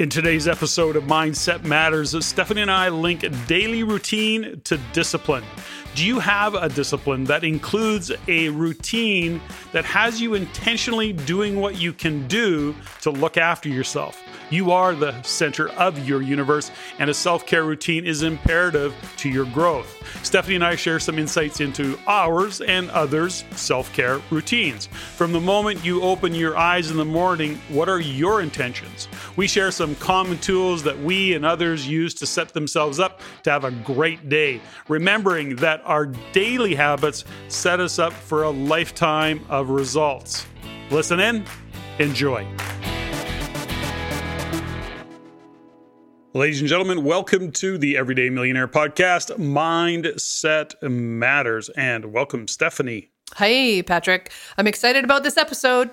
In today's episode of Mindset Matters, Steffany and I link daily routine to discipline. Do you have a discipline that includes a routine that has you intentionally doing what you can do to look after yourself? You are the center of your universe, and a self care routine is imperative to your growth. Steffany and I share some insights into ours and others' self care routines. From the moment you open your eyes in the morning, what are your intentions? We share some common tools that we and others use to set themselves up to have a great day, remembering that our daily habits set us up for a lifetime of results. Listen in, enjoy. Ladies and gentlemen, welcome to the Everyday Millionaire Podcast, Mindset Matters, and welcome, Steffany. Hey, Patrick. I'm excited about this episode.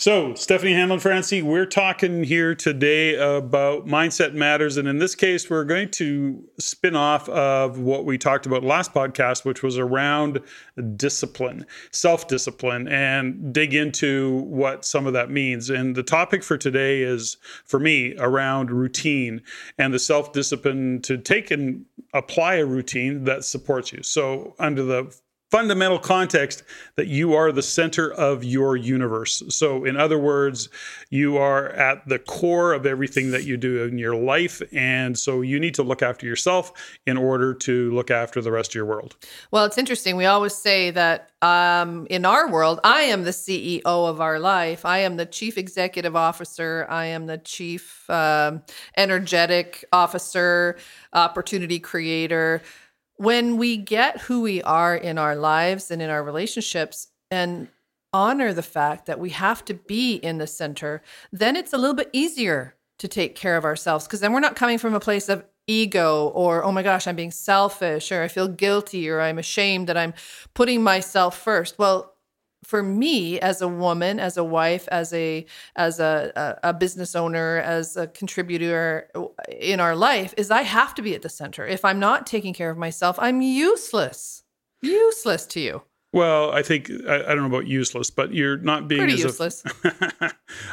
So, Steffany Hanlon Francey, we're talking here today about mindset matters. And in this case, we're going to spin off of what we talked about last podcast, which was around discipline, self discipline, and dig into what some of that means. And the topic for today is, for me, around routine and the self discipline to take and apply a routine that supports you. So, under the fundamental context that you are the center of your universe. So, in other words, you are at the core of everything that you do in your life. And so, you need to look after yourself in order to look after the rest of your world. Well, it's interesting. We always say that um, in our world, I am the CEO of our life, I am the chief executive officer, I am the chief um, energetic officer, opportunity creator when we get who we are in our lives and in our relationships and honor the fact that we have to be in the center, then it's a little bit easier to take care of ourselves because then we're not coming from a place of ego or oh my gosh i'm being selfish or i feel guilty or i'm ashamed that i'm putting myself first. Well for me as a woman as a wife as a as a, a, a, business owner as a contributor uh, in our life is i have to be at the center. If i'm not taking care of myself i'm useless. Useless to you well, I think I, I, don't know about useless, but you're not being Pretty as useless.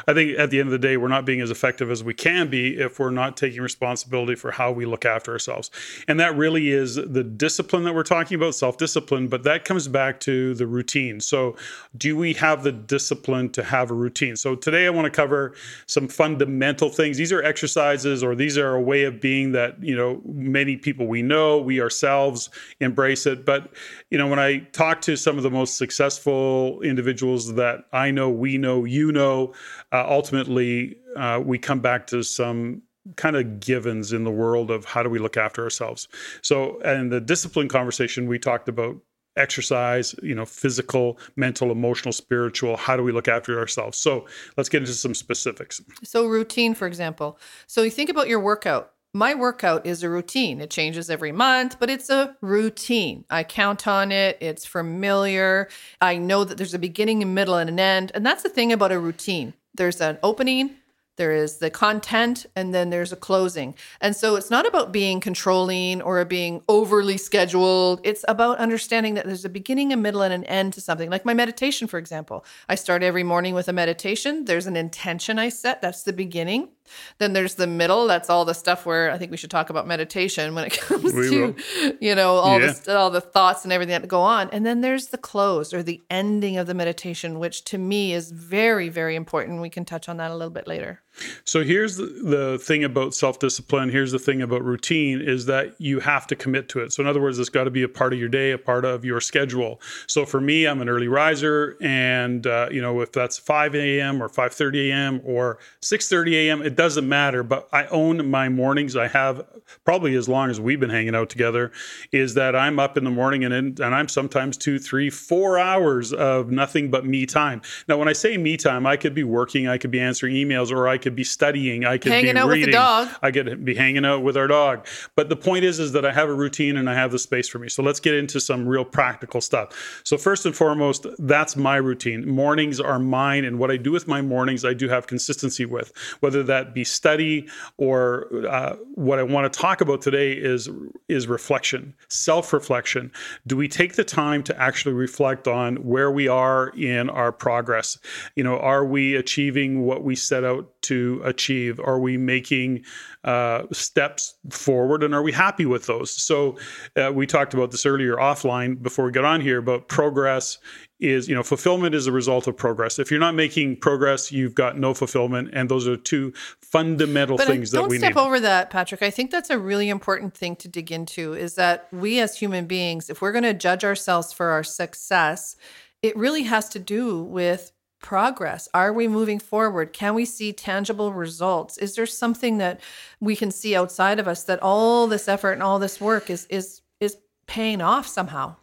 I think at the end of the day, we're not being as effective as we can be if we're not taking responsibility for how we look after ourselves. And that really is the discipline that we're talking about, self-discipline, but that comes back to the routine. So, do we have the discipline to have a routine? So, today I want to cover some fundamental things. These are exercises or these are a way of being that, you know, many people we know, we ourselves embrace it, but you know, when I talk to some of the most successful individuals that I know, we know, you know, uh, ultimately uh, we come back to some kind of givens in the world of how do we look after ourselves. So, in the discipline conversation, we talked about exercise, you know, physical, mental, emotional, spiritual. How do we look after ourselves? So, let's get into some specifics. So, routine, for example. So, you think about your workout my workout is a routine. It changes every month, but it's a routine. I count on it. It's familiar. I know that there's a beginning, a middle, and an end. And that's the thing about a routine there's an opening, there is the content and then there's a closing. And so it's not about being controlling or being overly scheduled. It's about understanding that there's a beginning, a middle, and an end to something. Like my meditation, for example. I start every morning with a meditation. There's an intention I set. That's the beginning. Then there's the middle. That's all the stuff where I think we should talk about meditation when it comes we to, will. you know, all yeah. the all the thoughts and everything that go on. And then there's the close or the ending of the meditation, which to me is very, very important. We can touch on that a little bit later. So here's the, the thing about self discipline. Here's the thing about routine is that you have to commit to it. So in other words, it's got to be a part of your day, a part of your schedule. So for me, I'm an early riser, and uh, you know if that's 5 a.m. or 5:30 a.m. or 6:30 a.m., it doesn't matter. But I own my mornings. I have probably as long as we've been hanging out together. Is that I'm up in the morning and in, and I'm sometimes two, three, four hours of nothing but me time. Now when I say me time, I could be working, I could be answering emails, or I could be studying. I could hanging be out reading. with the dog. I could be hanging out with our dog. But the point is, is that I have a routine and I have the space for me. So let's get into some real practical stuff. So first and foremost, that's my routine. Mornings are mine, and what I do with my mornings, I do have consistency with. Whether that be study or uh, what I want to talk about today is is reflection, self reflection. Do we take the time to actually reflect on where we are in our progress? You know, are we achieving what we set out to to achieve? Are we making uh, steps forward and are we happy with those? So, uh, we talked about this earlier offline before we got on here but progress is you know fulfillment is a result of progress if you're not making progress you've got no fulfillment and those are two fundamental but things that we need. don't step over that patrick i think that's a really important thing to dig into is that we as human beings if we're going to judge ourselves for our success it really has to do with progress? Are we moving forward? Can we see tangible results? Is there something that we can see outside of us that all this effort and all this work is is is paying off somehow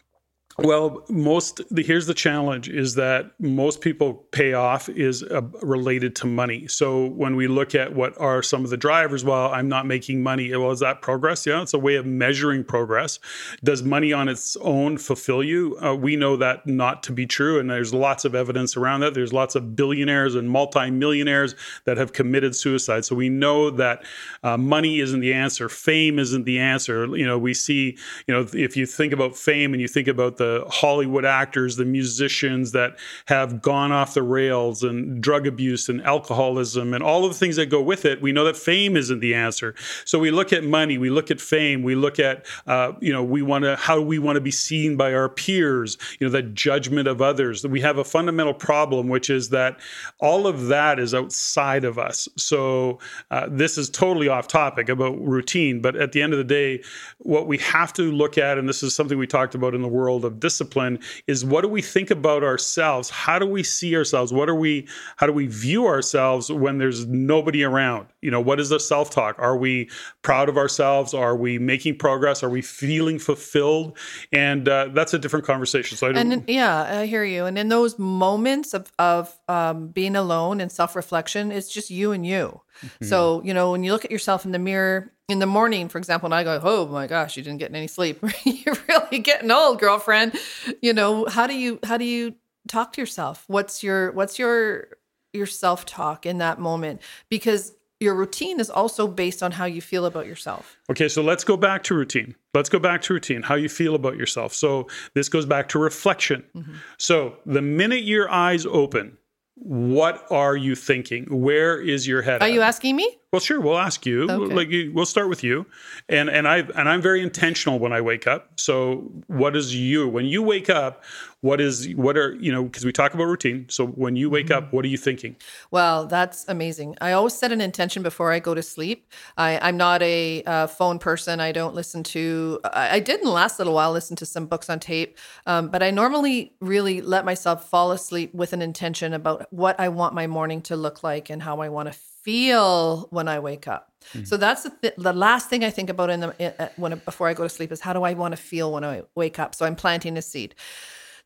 well, most the, here's the challenge is that most people pay off is uh, related to money. So when we look at what are some of the drivers, well, I'm not making money. Well, is that progress? Yeah, it's a way of measuring progress. Does money on its own fulfill you? Uh, we know that not to be true, and there's lots of evidence around that. There's lots of billionaires and multimillionaires that have committed suicide. So we know that uh, money isn't the answer. Fame isn't the answer. You know, we see. You know, if you think about fame and you think about the Hollywood actors, the musicians that have gone off the rails and drug abuse and alcoholism and all of the things that go with it, we know that fame isn't the answer. So we look at money, we look at fame, we look at, uh, you know, we want to, how we want to be seen by our peers, you know, the judgment of others. We have a fundamental problem, which is that all of that is outside of us. So uh, this is totally off topic about routine, but at the end of the day, what we have to look at, and this is something we talked about in the world of of discipline is what do we think about ourselves? How do we see ourselves? What are we how do we view ourselves when there's nobody around? You know, what is the self-talk? Are we proud of ourselves? Are we making progress? Are we feeling fulfilled? And uh, that's a different conversation. So I don't And yeah, I hear you. And in those moments of of um, being alone and self-reflection, it's just you and you. Mm-hmm. So, you know, when you look at yourself in the mirror in the morning, for example, and I go, oh my gosh, you didn't get any sleep. You're really getting old, girlfriend. You know, how do you how do you talk to yourself? What's your what's your your self talk in that moment? Because your routine is also based on how you feel about yourself. Okay, so let's go back to routine. Let's go back to routine, how you feel about yourself. So this goes back to reflection. Mm-hmm. So the minute your eyes open, what are you thinking? Where is your head? Are at? you asking me? Well, sure, we'll ask you. Okay. Like we'll start with you. And and I and I'm very intentional when I wake up. So what is you when you wake up? What is what are you know? Because we talk about routine. So when you wake mm-hmm. up, what are you thinking? Well, that's amazing. I always set an intention before I go to sleep. I, I'm not a uh, phone person. I don't listen to. I, I, did in the last little while listen to some books on tape, um, but I normally really let myself fall asleep with an intention about what I want my morning to look like and how I want to feel when I wake up. Mm-hmm. So that's the, th- the last thing I think about in the in, uh, when before I go to sleep is how do I want to feel when I wake up? So I'm planting a seed.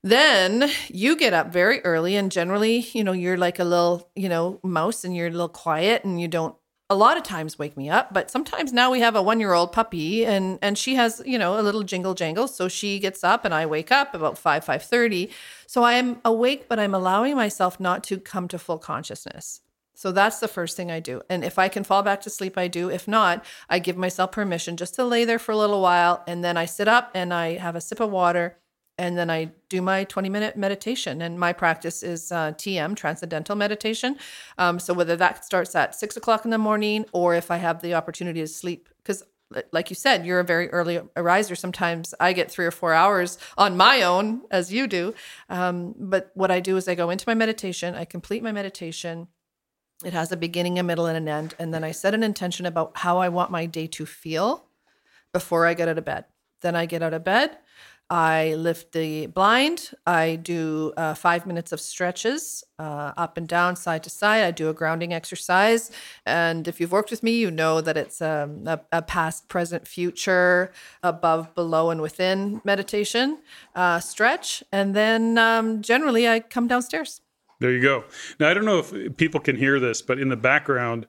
Then you get up very early and generally, you know, you're like a little, you know, mouse and you're a little quiet and you don't a lot of times wake me up, but sometimes now we have a 1-year-old puppy and and she has, you know, a little jingle jangle, so she gets up and I wake up about 5 5:30. So I am awake, but I'm allowing myself not to come to full consciousness. So that's the first thing I do. And if I can fall back to sleep, I do. If not, I give myself permission just to lay there for a little while. And then I sit up and I have a sip of water. And then I do my 20 minute meditation. And my practice is uh, TM, Transcendental Meditation. Um, so whether that starts at six o'clock in the morning or if I have the opportunity to sleep, because like you said, you're a very early riser. Sometimes I get three or four hours on my own, as you do. Um, but what I do is I go into my meditation, I complete my meditation, it has a beginning, a middle, and an end. And then I set an intention about how I want my day to feel before I get out of bed. Then I get out of bed. I lift the blind. I do uh, five minutes of stretches uh, up and down, side to side. I do a grounding exercise. And if you've worked with me, you know that it's um, a, a, past, present, future, above, below, and within meditation uh, stretch. And then um, generally, I come downstairs. There you go. Now I don't know if people can hear this, but in the background,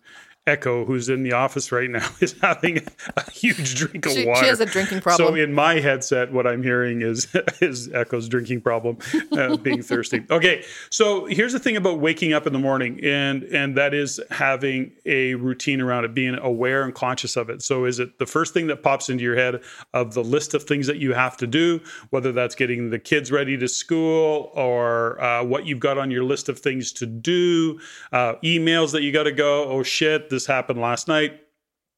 Echo, who's in the office right now, is having a huge drink of she, water. She has a drinking problem. So in my headset, what I'm hearing is is Echo's drinking problem, uh, being thirsty. Okay, so here's the thing about waking up in the morning, and and that is having a routine around it, being aware and conscious of it. So is it the first thing that pops into your head of the list of things that you have to do, whether that's getting the kids ready to school or uh, what you've got on your list of things to do, uh, emails that you got to go. Oh shit, this happened last night.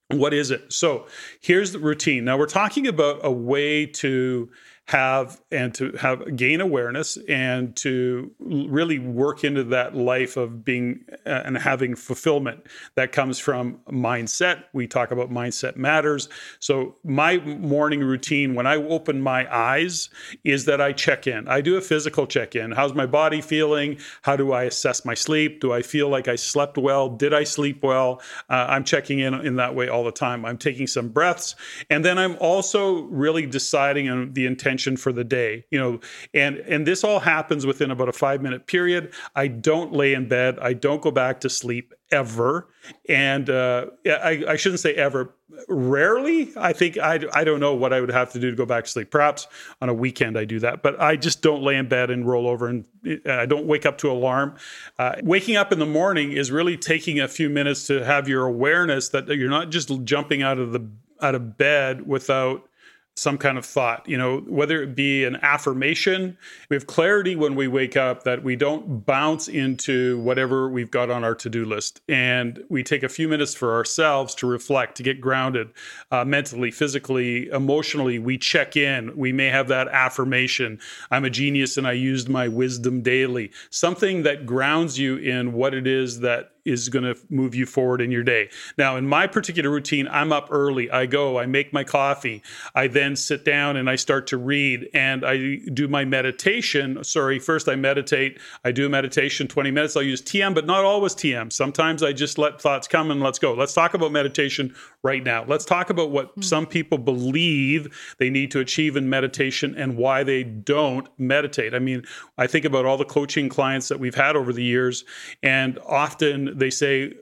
What is it? So here's the routine. Now we're talking about a way to have and to have gain awareness and to really work into that life of being uh, and having fulfillment that comes from mindset. We talk about mindset matters. So my morning routine when i open my eyes is that i check in. I do a physical check in. How's my body feeling? How do i assess my sleep? Do i feel like i slept well? Did i sleep well? Uh, i'm checking in in that way all the time. I'm taking some breaths. And then i'm also really deciding on the intention for the day you know and and this all happens within about a five minute period. I don't lay in bed. I don't go back to sleep ever. And uh, I, I shouldn't say ever. Rarely. I think I, I don't know what i would have to do to go back to sleep. Perhaps on a weekend i do that but i just don't lay in bed and roll over and i don't wake up to alarm. Uh, waking up in the morning is really taking a few minutes to have your awareness that you're not just jumping out of the out of bed without some kind of thought, you know, whether it be an affirmation. We have clarity when we wake up that we don't bounce into whatever we've got on our to do list. And we take a few minutes for ourselves to reflect, to get grounded uh, mentally, physically, emotionally. We check in. We may have that affirmation I'm a genius and I used my wisdom daily. Something that grounds you in what it is that is going to move you forward in your day. Now, in my particular routine, I'm up early. I go, I make my coffee. I then sit down and I start to read and I do my meditation. Sorry, first I meditate. I do meditation 20 minutes. I'll use TM, but not always TM. Sometimes I just let thoughts come and let's go. Let's talk about meditation right now. Let's talk about what mm-hmm. some people believe they need to achieve in meditation and why they don't meditate. I mean, I think about all the coaching clients that we've had over the years, and often they say,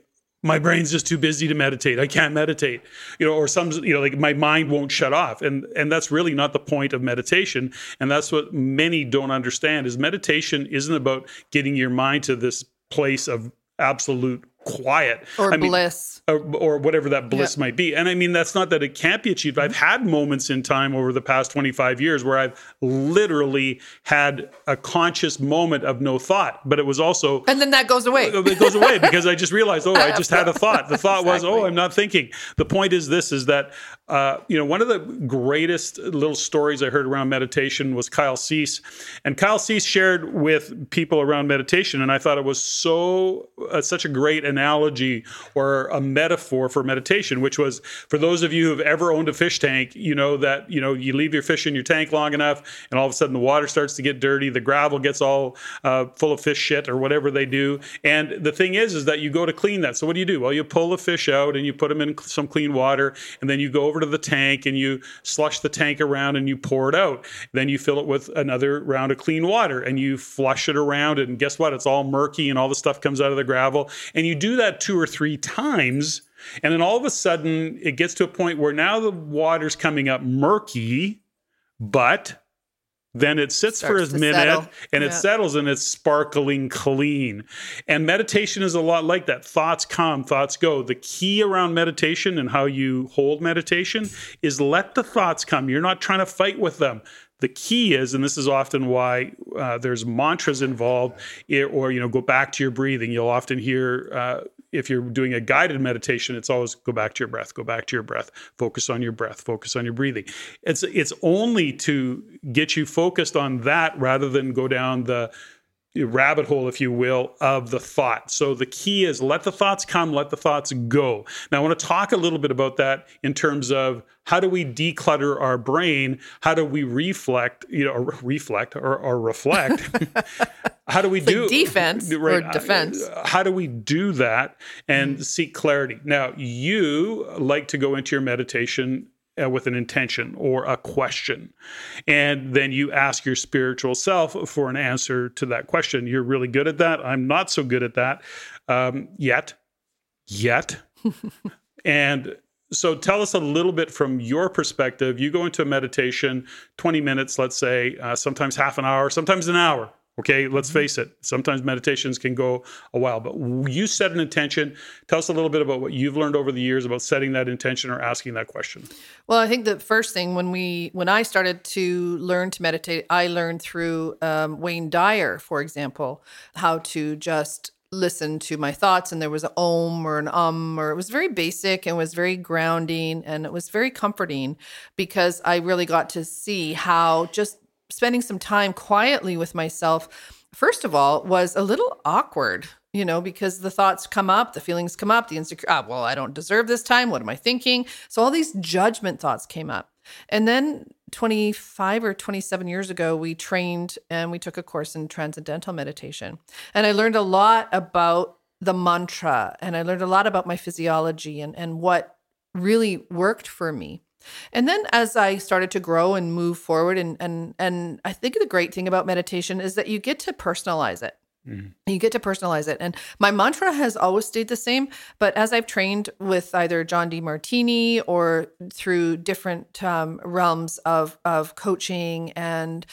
my brain's just too busy to meditate. I can't meditate, you know, or some, you know, like my mind won't shut off, and and that's really not the point of meditation. And that's what many don't understand is meditation isn't about getting your mind to this place of absolute quiet. Or I bliss. or, or, whatever that bliss might be. And i mean that's not that it can't be achieved. I've had moments in time over the past 25 years where i've literally had a conscious moment of no thought but it was also and then that goes away. It goes away because i just realized oh i just had a thought. The thought exactly. was oh i'm not thinking. The point is this is that uh, you know one of the greatest little stories i heard around meditation was kyle cease. And kyle cease shared with people around meditation and i thought it was so uh, such a great analogy or a metaphor for meditation, which was for those of you who've ever owned a fish tank, you know that you know you leave your fish in your tank long enough, and all of a sudden the water starts to get dirty, the gravel gets all uh, full of fish shit or whatever they do. And the thing is, is that you go to clean that. So what do you do? Well, you pull the fish out and you put them in some clean water, and then you go over to the tank and you slush the tank around and you pour it out. Then you fill it with another round of clean water and you flush it around. And guess what? It's all murky and all the stuff comes out of the gravel. And you do that two or three times. And then all of a sudden, it gets to a point where now the water's coming up murky, but then it sits for a minute settle. and it settles and it's sparkling clean. And meditation is a lot like that. Thoughts come, thoughts go. The key around meditation and how you hold meditation is let the thoughts come. You're not trying to fight with them the key is, and this is often why uh, there's mantras involved, or you know, go back to your breathing. You'll often hear uh, if you're doing a guided meditation, it's always go back to your breath, go back to your breath, focus on your breath, focus on your breathing. It's it's only to get you focused on that rather than go down the rabbit hole, if you will, of the thought. So the key is let the thoughts come, let the thoughts go. Now, I want to talk a little bit about that in terms of how do we declutter our brain? How do we reflect, you know, or reflect or, or reflect? how do we it's do like defense right, or defense? How do we do that and mm seek clarity? Now, you like to go into your meditation uh, with an intention or a question. And then you ask your spiritual self for an answer to that question. You're really good at that. I'm not so good at that um, yet. Yet. and so tell us a little bit from your perspective. You go into a meditation, 20 minutes, let's say, uh, sometimes half an hour, sometimes an hour. Okay, let's face it. Sometimes meditations can go a while, but you set an intention. Tell us a little bit about what you've learned over the years about setting that intention or asking that question. Well, I think the first thing when we when I started to learn to meditate, I learned through um, Wayne Dyer, for example, how to just listen to my thoughts and there was an om or an um or it was very basic and was very grounding and it was very comforting because I really got to see how just spending some time quietly with myself, first of all, was a little awkward, you know, because the thoughts come up, the feelings come up, the insecure, ah, well, I don't deserve this time. What am I thinking? So all these judgment thoughts came up. And then 25 or 27 years ago, we trained and we took a course in transcendental meditation. And I learned a lot about the mantra and I learned a lot about my physiology and, and what really worked for me. And then as I started to grow and move forward and and and I think the great thing about meditation is that you get to personalize it. Mm. You get to personalize it. And my mantra has always stayed the same. But as I've trained with either John Demartini or through different um, realms of, of coaching and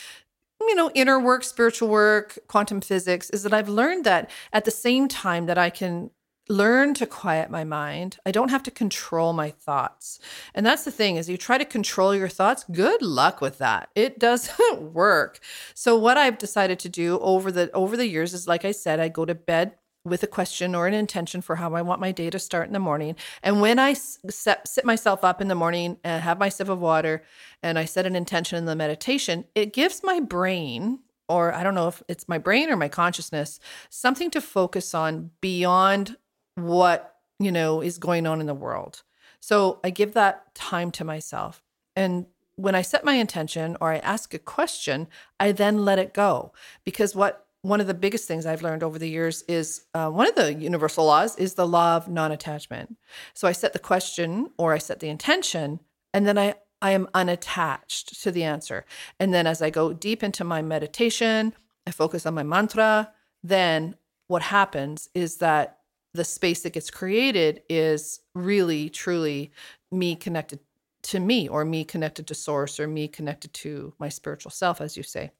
you know, inner work, spiritual work, quantum physics, is that I've learned that at the same time that I can learn to quiet my mind. I don't have to control my thoughts. And that's the thing is you try to control your thoughts, good luck with that. It doesn't work. So what I've decided to do over the over the years is like I said, I go to bed with a question or an intention for how I want my day to start in the morning. And when I set, sit myself up in the morning and have my sip of water and I set an intention in the meditation, it gives my brain or I don't know if it's my brain or my consciousness, something to focus on beyond what, you know, is going on in the world. So I give that time to myself. And when I set my intention or I ask a question, I then let it go. Because what one of the biggest things I've learned over the years is uh, one of the universal laws is the law of non attachment. So I set the question or I set the intention, and then I, I am unattached to the answer. And then as I go deep into my meditation, I focus on my mantra, then what happens is that the space that gets created is really truly me connected to me or me connected to source or me connected to my spiritual self as you say.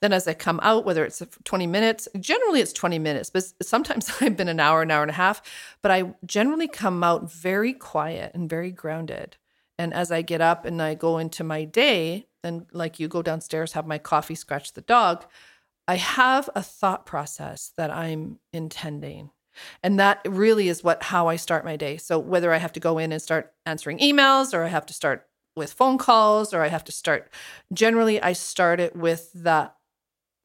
Then as i come out whether it's 20 minutes generally it's 20 minutes but sometimes i've been an hour an hour and a half but i generally come out very quiet and very grounded. And as i get up and i go into my day and like you go downstairs have my coffee scratch the dog i have a thought process that i'm intending and that really is what how I start my day. So whether I have to go in and start answering emails or I have to start with phone calls or I have to start generally I start it with the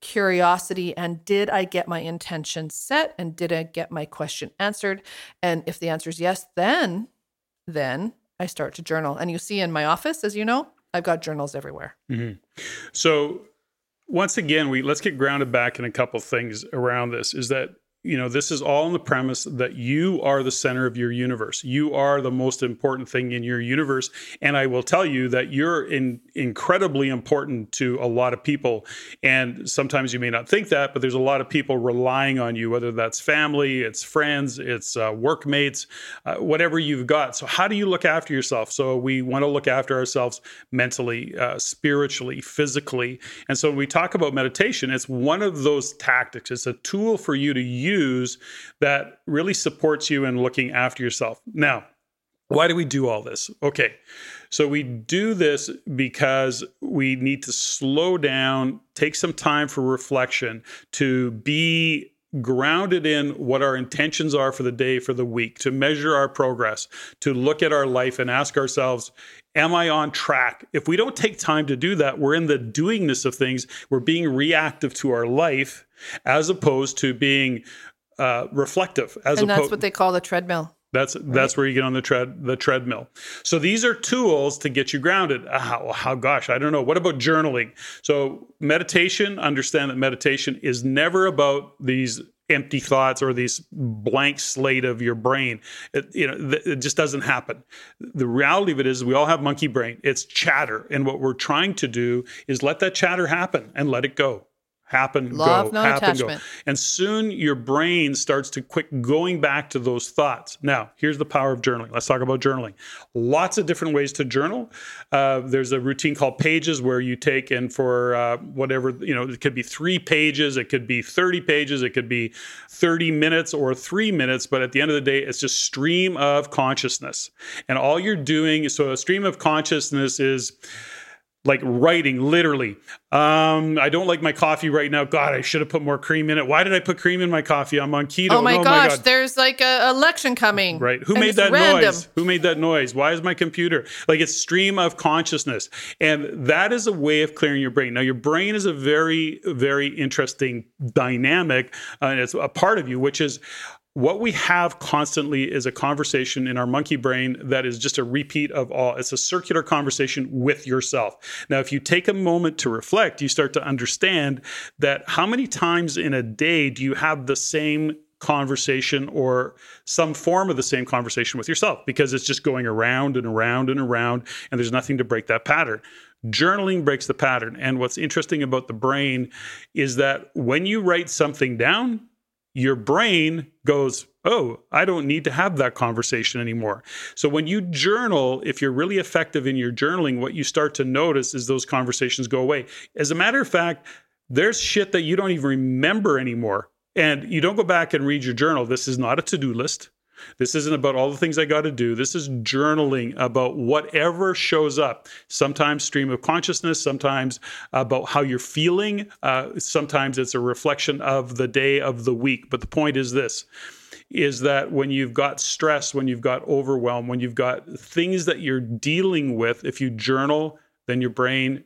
curiosity and did I get my intention set and did I get my question answered? And if the answer is yes, then then I start to journal. And you see in my office, as you know, I've got journals everywhere. Mm-hmm. So once again, we let's get grounded back in a couple things around this. Is that you know, this is all on the premise that you are the center of your universe. You are the most important thing in your universe. And I will tell you that you're in, incredibly important to a lot of people. And sometimes you may not think that, but there's a lot of people relying on you, whether that's family, it's friends, it's uh, workmates, uh, whatever you've got. So, how do you look after yourself? So, we want to look after ourselves mentally, uh, spiritually, physically. And so, when we talk about meditation, it's one of those tactics, it's a tool for you to use use that really supports you in looking after yourself. Now, why do we do all this? Okay. So we do this because we need to slow down, take some time for reflection, to be grounded in what our intentions are for the day, for the week, to measure our progress, to look at our life and ask ourselves, Am I on track? If we don't take time to do that, we're in the doingness of things. We're being reactive to our life as opposed to being uh, reflective. As and that's what they call the treadmill. That's right? that's where you get on the tread the treadmill. So these are tools to get you grounded. How, how gosh, I don't know. What about journaling? So meditation. Understand that meditation is never about these empty thoughts or these blank slate of your brain. It, you know, it just doesn't happen. The reality of it is, we all have monkey brain. It's chatter, and what we're trying to do is let that chatter happen and let it go. Happen, Love, go, no happen, attachment. go. And soon your brain starts to quick going back to those thoughts. Now, here's the power of journaling. Let's talk about journaling. Lots of different ways to journal. Uh, there's a routine called pages where you take and for uh, whatever, you know, it could be three pages, it could be 30 pages, it could be 30 minutes or three minutes. But at the end of the day, it's just stream of consciousness. And all you're doing, is so a stream of consciousness is, like writing literally um i don't like my coffee right now god i should have put more cream in it why did i put cream in my coffee i'm on keto Oh my No, gosh, God. there's like a election coming. Right. Who made that random. noise? Who made that noise? Why is my computer like it's stream of consciousness? And that is a way of clearing your brain. Now, your brain is a very, very interesting dynamic, uh, and it's a part of you, which is what we have constantly is a conversation in our monkey brain that is just a repeat of all. It's a circular conversation with yourself. Now, if you take a moment to reflect, you start to understand that how many times in a day do you have the same conversation or some form of the same conversation with yourself because it's just going around and around and around and there's nothing to break that pattern. Journaling breaks the pattern. And what's interesting about the brain is that when you write something down, your brain goes, Oh, I don't need to have that conversation anymore. So when you journal, if you're really effective in your journaling, what you start to notice is those conversations go away. As a matter of fact, there's shit that you don't even remember anymore. And you don't go back and read your journal. This is not a to do list. This isn't about all the things I got to do. This is journaling about whatever shows up. Sometimes stream of consciousness, sometimes about how you're feeling. Uh, sometimes it's a reflection of the day of the week. But the point is this is that when you've got stress, when you've got overwhelm, when you've got things that you're dealing with, if you journal, then your brain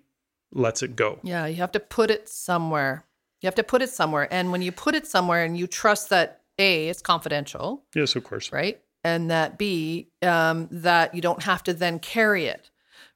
lets it go. Yeah, you have to put it somewhere. You have to put it somewhere. And when you put it somewhere and you trust that A, it's confidential, Yes, of course. right? And that B, um, that you don't have to then carry it,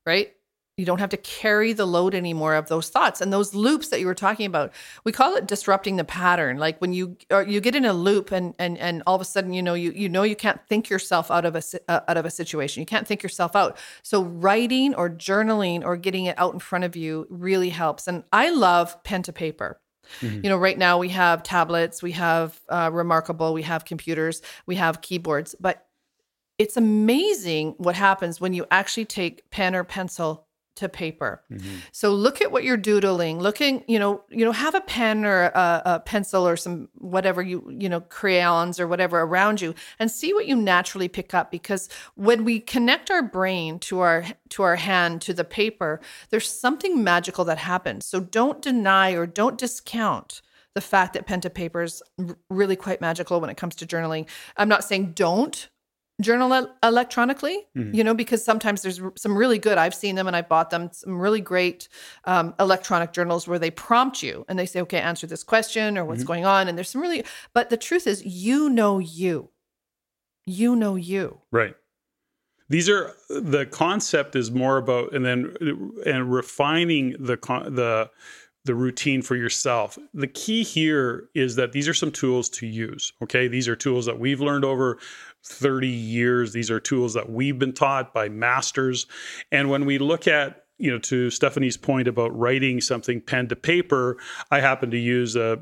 right? You don't have to carry the load anymore of those thoughts and those loops that you were talking about. We call it disrupting the pattern. Like when you or you get in a loop and and and all of a sudden you know you you know you can't think yourself out of a uh, out of a situation. You can't think yourself out. So writing or journaling or getting it out in front of you really helps. And I love pen to paper. You know, right now we have tablets, we have uh, Remarkable, we have computers, we have keyboards, but it's amazing what happens when you actually take pen or pencil to paper. Mm-hmm. So look at what you're doodling. Looking, you know, you know, have a pen or a, a pencil or some whatever you, you know, crayons or whatever around you, and see what you naturally pick up. Because when we connect our brain to our to our hand to the paper, there's something magical that happens. So don't deny or don't discount the fact that pen to paper is really quite magical when it comes to journaling. I'm not saying don't journal el- electronically, you know, because sometimes there's r- some really good, I've seen them and I bought them, some really great um, electronic journals where they prompt you and they say, okay, answer this question or what's going on. And there's some really, but the truth is, you know you. You know you. Right. These are the concept is more about and then and refining the con- the the routine for yourself. The key here is that these are some tools to use. Okay, these are tools that we've learned over 30 years. These are tools that we've been taught by masters. And when we look at you know, to Steffany's point about writing something pen to paper, I happen to use a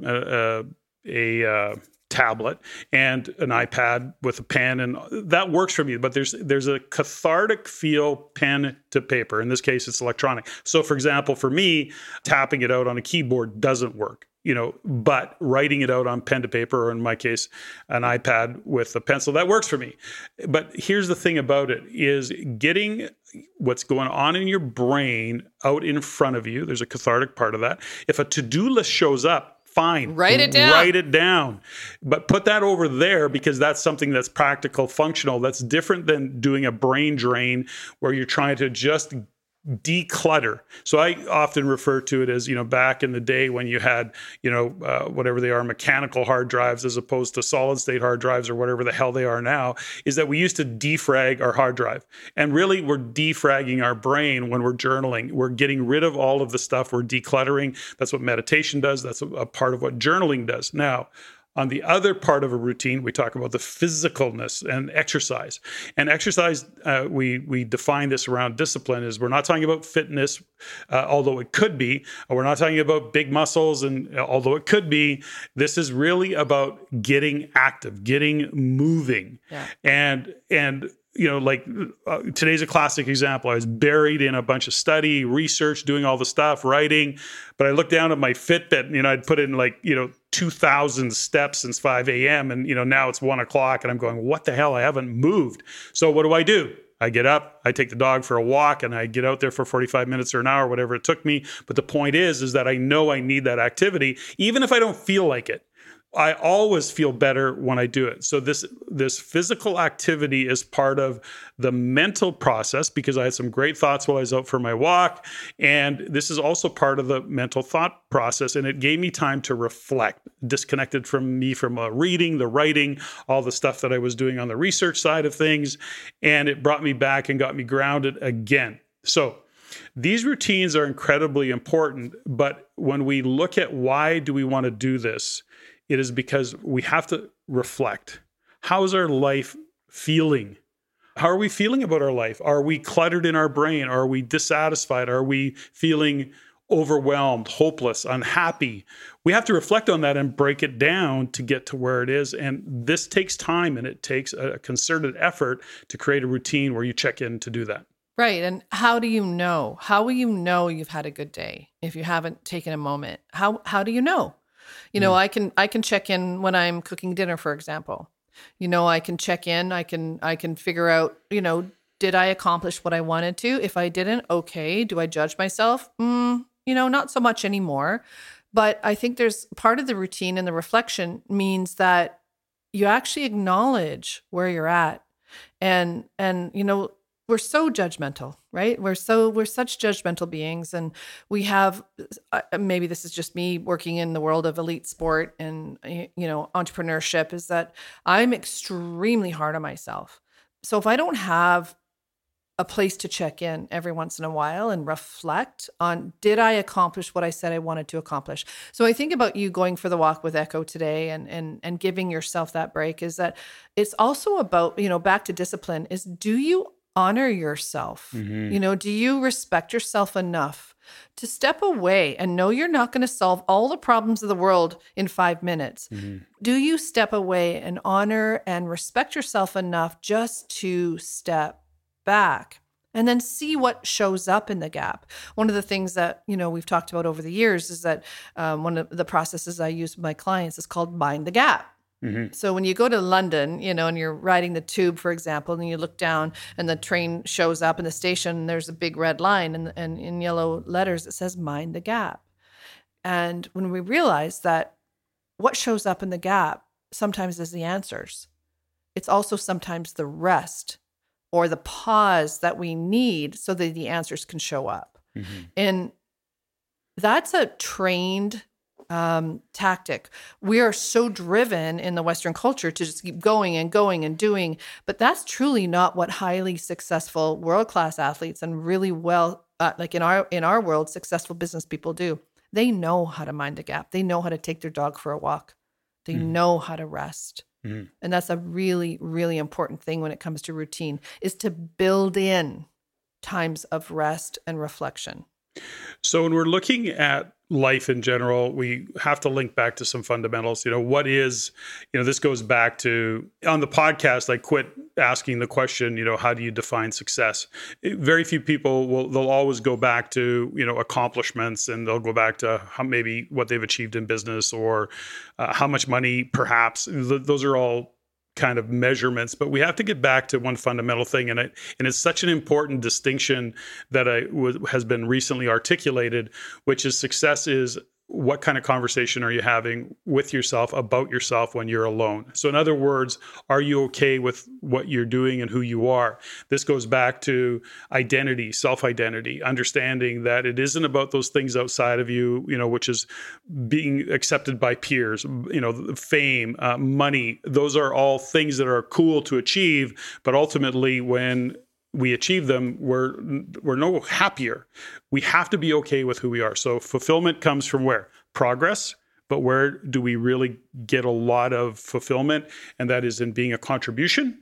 a, a, a uh, tablet and an iPad with a pen, and that works for me. But there's there's a cathartic feel pen to paper. In this case, it's electronic. So, for example, for me, tapping it out on a keyboard doesn't work. You know, but writing it out on pen to paper, or in my case, an iPad with a pencil, that works for me. But here's the thing about it: is getting what's going on in your brain out in front of you. There's a cathartic part of that. If a to-do list shows up, fine. Write it down. Write it down. But put that over there because that's something that's practical, functional. That's different than doing a brain drain where you're trying to just declutter. So I often refer to it as, you know, back in the day when you had, you know, uh, whatever they are, mechanical hard drives as opposed to solid state hard drives or whatever the hell they are now, is that we used to defrag our hard drive. And really, we're defragging our brain when we're journaling. We're getting rid of all of the stuff. We're decluttering. That's what meditation does. That's a, a part of what journaling does. Now, On the other part of a routine, we talk about the physicalness and exercise. And exercise, uh, we we define this around discipline. Is we're not talking about fitness, uh, although it could be. We're not talking about big muscles, and uh, although it could be. This is really about getting active, getting moving, yeah. and and you know, like uh, today's a classic example. I was buried in a bunch of study, research, doing all the stuff, writing. But I looked down at my Fitbit, you know, I'd put in like, you know, 2,000 steps since 5 a.m. And, you know, now it's one o'clock, and I'm going, what the hell? I haven't moved. So what do I do? I get up, I take the dog for a walk, and I get out there for 45 minutes or an hour, whatever it took me. But the point is, is that I know I need that activity, even if I don't feel like it. I always feel better when I do it. So this this physical activity is part of the mental process because I had some great thoughts while I was out for my walk, and this is also part of the mental thought process. And it gave me time to reflect, disconnected from me from uh, reading, the writing, all the stuff that I was doing on the research side of things, and it brought me back and got me grounded again. So these routines are incredibly important, but when we look at why do we want to do this? It is because we have to reflect. How is our life feeling? How are we feeling about our life? Are we cluttered in our brain? Are we dissatisfied? Are we feeling overwhelmed, hopeless, unhappy? We have to reflect on that and break it down to get to where it is. And this takes time and it takes a concerted effort to create a routine where you check in to do that. Right. And how do you know? How will you know you've had a good day if you haven't taken a moment? How how do you know? You know, mm. I can I can check in when I'm cooking dinner, for example. You know, I can check in. I can I can figure out. You know, did I accomplish what I wanted to? If I didn't, okay. Do I judge myself? Mm, you know, not so much anymore. But I think there's part of the routine and the reflection means that you actually acknowledge where you're at, and and you know we're so judgmental right we're so we're such judgmental beings and we have uh, maybe this is just me working in the world of elite sport and you know entrepreneurship is that i'm extremely hard on myself so if i don't have a place to check in every once in a while and reflect on did I accomplish what I said I wanted to accomplish. So I think about you going for the walk with Echo today and and and giving yourself that break is that it's also about, you know, back to discipline is do you honor yourself? Mm-hmm. You know, do you respect yourself enough to step away and know you're not going to solve all the problems of the world in five minutes? Mm-hmm. Do you step away and honor and respect yourself enough just to step back? and then see what shows up in the gap. One of the things that you know we've talked about over the years is that um, one of the processes I use with my clients is called mind the gap. Mm-hmm. So when you go to London, you know, and you're riding the tube, for example, and you look down and the train shows up in the station, and there's a big red line, and, and in yellow letters it says "Mind the Gap." And when we realize that what shows up in the gap sometimes is the answers, it's also sometimes the rest or the pause that we need so that the answers can show up. Mm-hmm. And that's a trained um, tactic. We are so driven in the Western culture to just keep going and going and doing, but that's truly not what highly successful world class athletes and really well, uh, like in our in our world, successful business people do. They know how to mind the gap. They know how to take their dog for a walk. They mm. know how to rest. Mm. And that's a really, really important thing when it comes to routine is to build in times of rest and reflection. So when we're looking at life in general, we have to link back to some fundamentals. You know, what is, you know, this goes back to on the podcast, I quit asking the question, you know, how do you define success? Very few people will, they'll always go back to, you know, accomplishments and they'll go back to how maybe what they've achieved in business or uh, how much money perhaps. Those are all kind of measurements but we have to get back to one fundamental thing and it and it's such an important distinction that I w- has been recently articulated which is success is what kind of conversation are you having with yourself about yourself when you're alone? So, in other words, are you okay with what you're doing and who you are? This goes back to identity, self identity, understanding that it isn't about those things outside of you, you know, which is being accepted by peers, you know, fame, uh, money. Those are all things that are cool to achieve. But ultimately, when we achieve them, we're we're no happier. We have to be okay with who we are. So fulfillment comes from where? Progress, but where do we really get a lot of fulfillment? And that is in being a contribution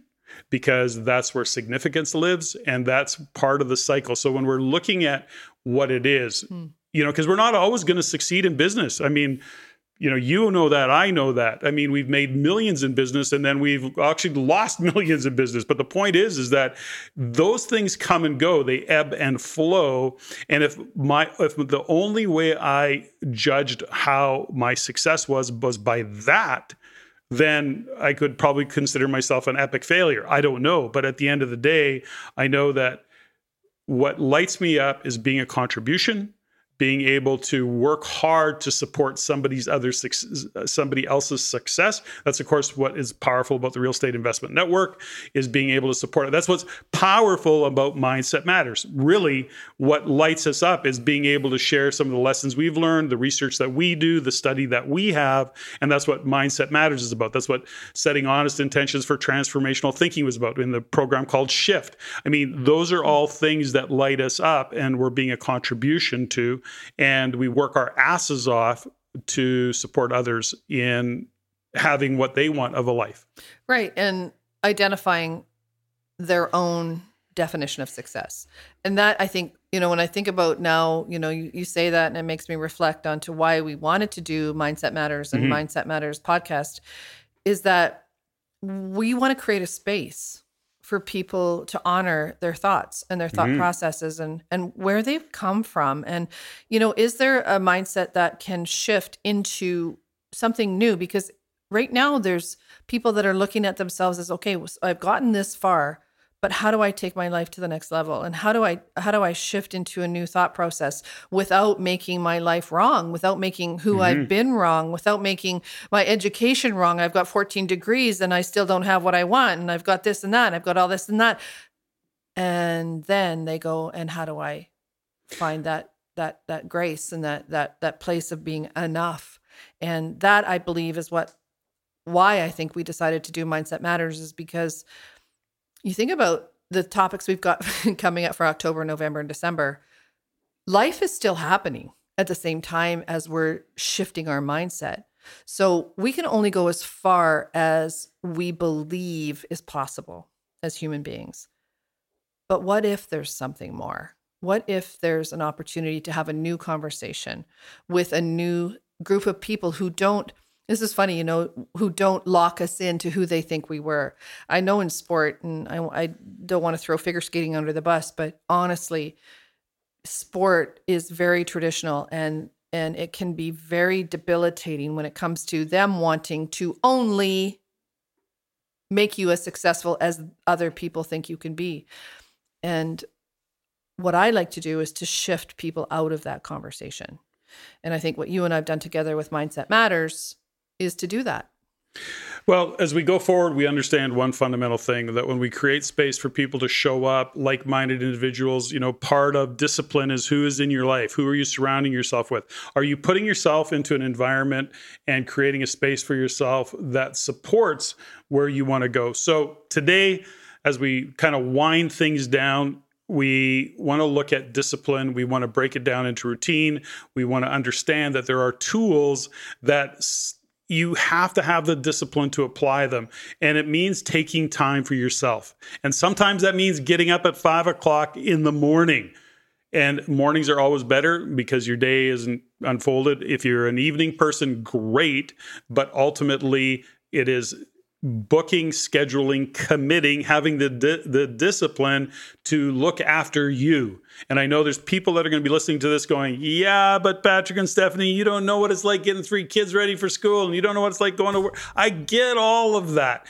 because that's where significance lives and that's part of the cycle. So when we're looking at what it is, hmm. you know, because we're not always going to succeed in business. I mean, you know, you know that, I know that. I mean, we've made millions in business and then we've actually lost millions in business. But the point is, is that those things come and go, they ebb and flow. And if my if the only way I judged how my success was was by that, then I could probably consider myself an epic failure. I don't know. But at the end of the day, I know that what lights me up is being a contribution being able to work hard to support somebody's other somebody else's success. That's of course what is powerful about the real estate investment network is being able to support it. That's what's powerful about mindset matters. Really what lights us up is being able to share some of the lessons we've learned, the research that we do, the study that we have, and that's what mindset matters is about. That's what setting honest intentions for transformational thinking was about in the program called Shift. I mean, those are all things that light us up and we're being a contribution to and we work our asses off to support others in having what they want of a life. Right. And identifying their own definition of success. And that I think, you know, when I think about now, you know, you, you say that and it makes me reflect onto why we wanted to do Mindset Matters and mm-hmm. Mindset Matters podcast is that we want to create a space for people to honor their thoughts and their thought mm-hmm. processes and and where they've come from. And you know is there a mindset that can shift into something new? Because right now there's people that are looking at themselves as okay I've gotten this far but how do i take my life to the next level? And how do i how do i shift into a new thought process without making my life wrong without making who mm-hmm. i've been wrong without making my education wrong? I've got 14 degrees and i still don't have what i want and i've got this and that and i've got all this and that. And then they go and how do i find that that that grace and that that that place of being enough? And that i believe is what why i think we decided to do mindset matters is because you think about the topics we've got coming up for October, November, and December, life is still happening at the same time as we're shifting our mindset. So we can only go as far as we believe is possible as human beings. But what if there's something more? What if there's an opportunity to have a new conversation with a new group of people who don't this is funny, you know, who don't lock us into who they think we were. I know in sport, and I, I don't want to throw figure skating under the bus, but honestly, sport is very traditional and and it can be very debilitating when it comes to them wanting to only make you as successful as other people think you can be. And what I like to do is to shift people out of that conversation. And I think what you and I've done together with Mindset Matters is to do that. Well, as we go forward, we understand one fundamental thing that when we create space for people to show up, like minded individuals, you know, part of discipline is who is in your life? Who are you surrounding yourself with? Are you putting yourself into an environment and creating a space for yourself that supports where you want to go? So today, as we kind of wind things down, we want to look at discipline. We want to break it down into routine. We want to understand that there are tools that you have to have the discipline to apply them. And it means taking time for yourself. And sometimes that means getting up at five o'clock in the morning. And mornings are always better because your day isn't unfolded. If you're an evening person, great. But ultimately, it is booking, scheduling, committing, having the di- the discipline to look after you. And I know there's people that are going to be listening to this going, "Yeah, but Patrick and Steffany, you don't know what it's like getting three kids ready for school and you don't know what it's like going to work." I get all of that.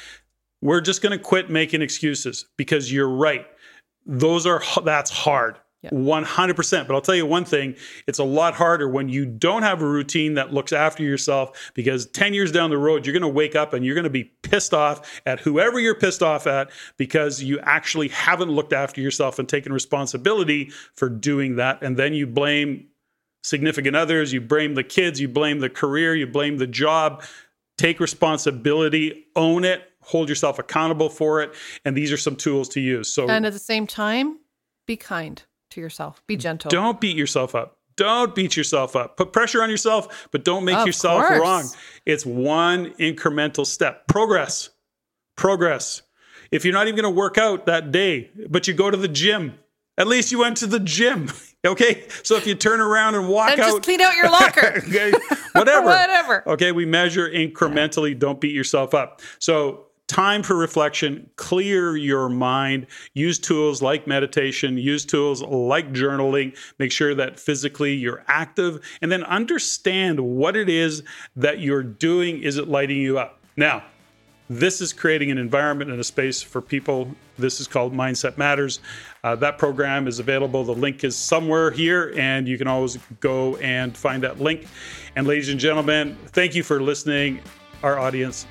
We're just going to quit making excuses because you're right. Those are that's hard. 100%. But I'll tell you one thing it's a lot harder when you don't have a routine that looks after yourself because 10 years down the road, you're going to wake up and you're going to be pissed off at whoever you're pissed off at because you actually haven't looked after yourself and taken responsibility for doing that. And then you blame significant others, you blame the kids, you blame the career, you blame the job. Take responsibility, own it, hold yourself accountable for it. And these are some tools to use. So, and at the same time, be kind to yourself. Be gentle. Don't beat yourself up. Don't beat yourself up. Put pressure on yourself, but don't make Of yourself course. wrong. It's one incremental step. Progress. Progress. If you're not even going to work out that day, but you go to the gym, at least you went to the gym. Okay. So if you turn around and walk And out, just clean out your locker. okay, whatever. Whatever. Okay, we measure incrementally. Don't beat yourself up. So, time for reflection, clear your mind, use tools like meditation, use tools like journaling, make sure that physically you're active, and then understand what it is that you're doing. Is it lighting you up? Now, this is creating an environment and a space for people. This is called Mindset Matters. Uh, that program is available. The link is somewhere here, and you can always go and find that link. And, ladies and gentlemen, thank you for listening. Our audience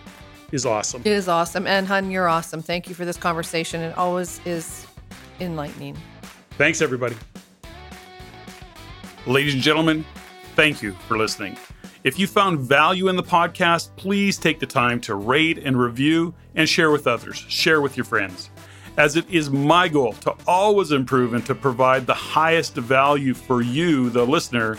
is awesome. It is awesome. And hun, you're awesome. Thank you for this conversation. It always is enlightening. Thanks, everybody. Ladies and gentlemen, thank you for listening. If you found value in the podcast, please take the time to rate and review and share with others. Share with your friends. As it is my goal to always improve and to provide the highest value for you, the listener.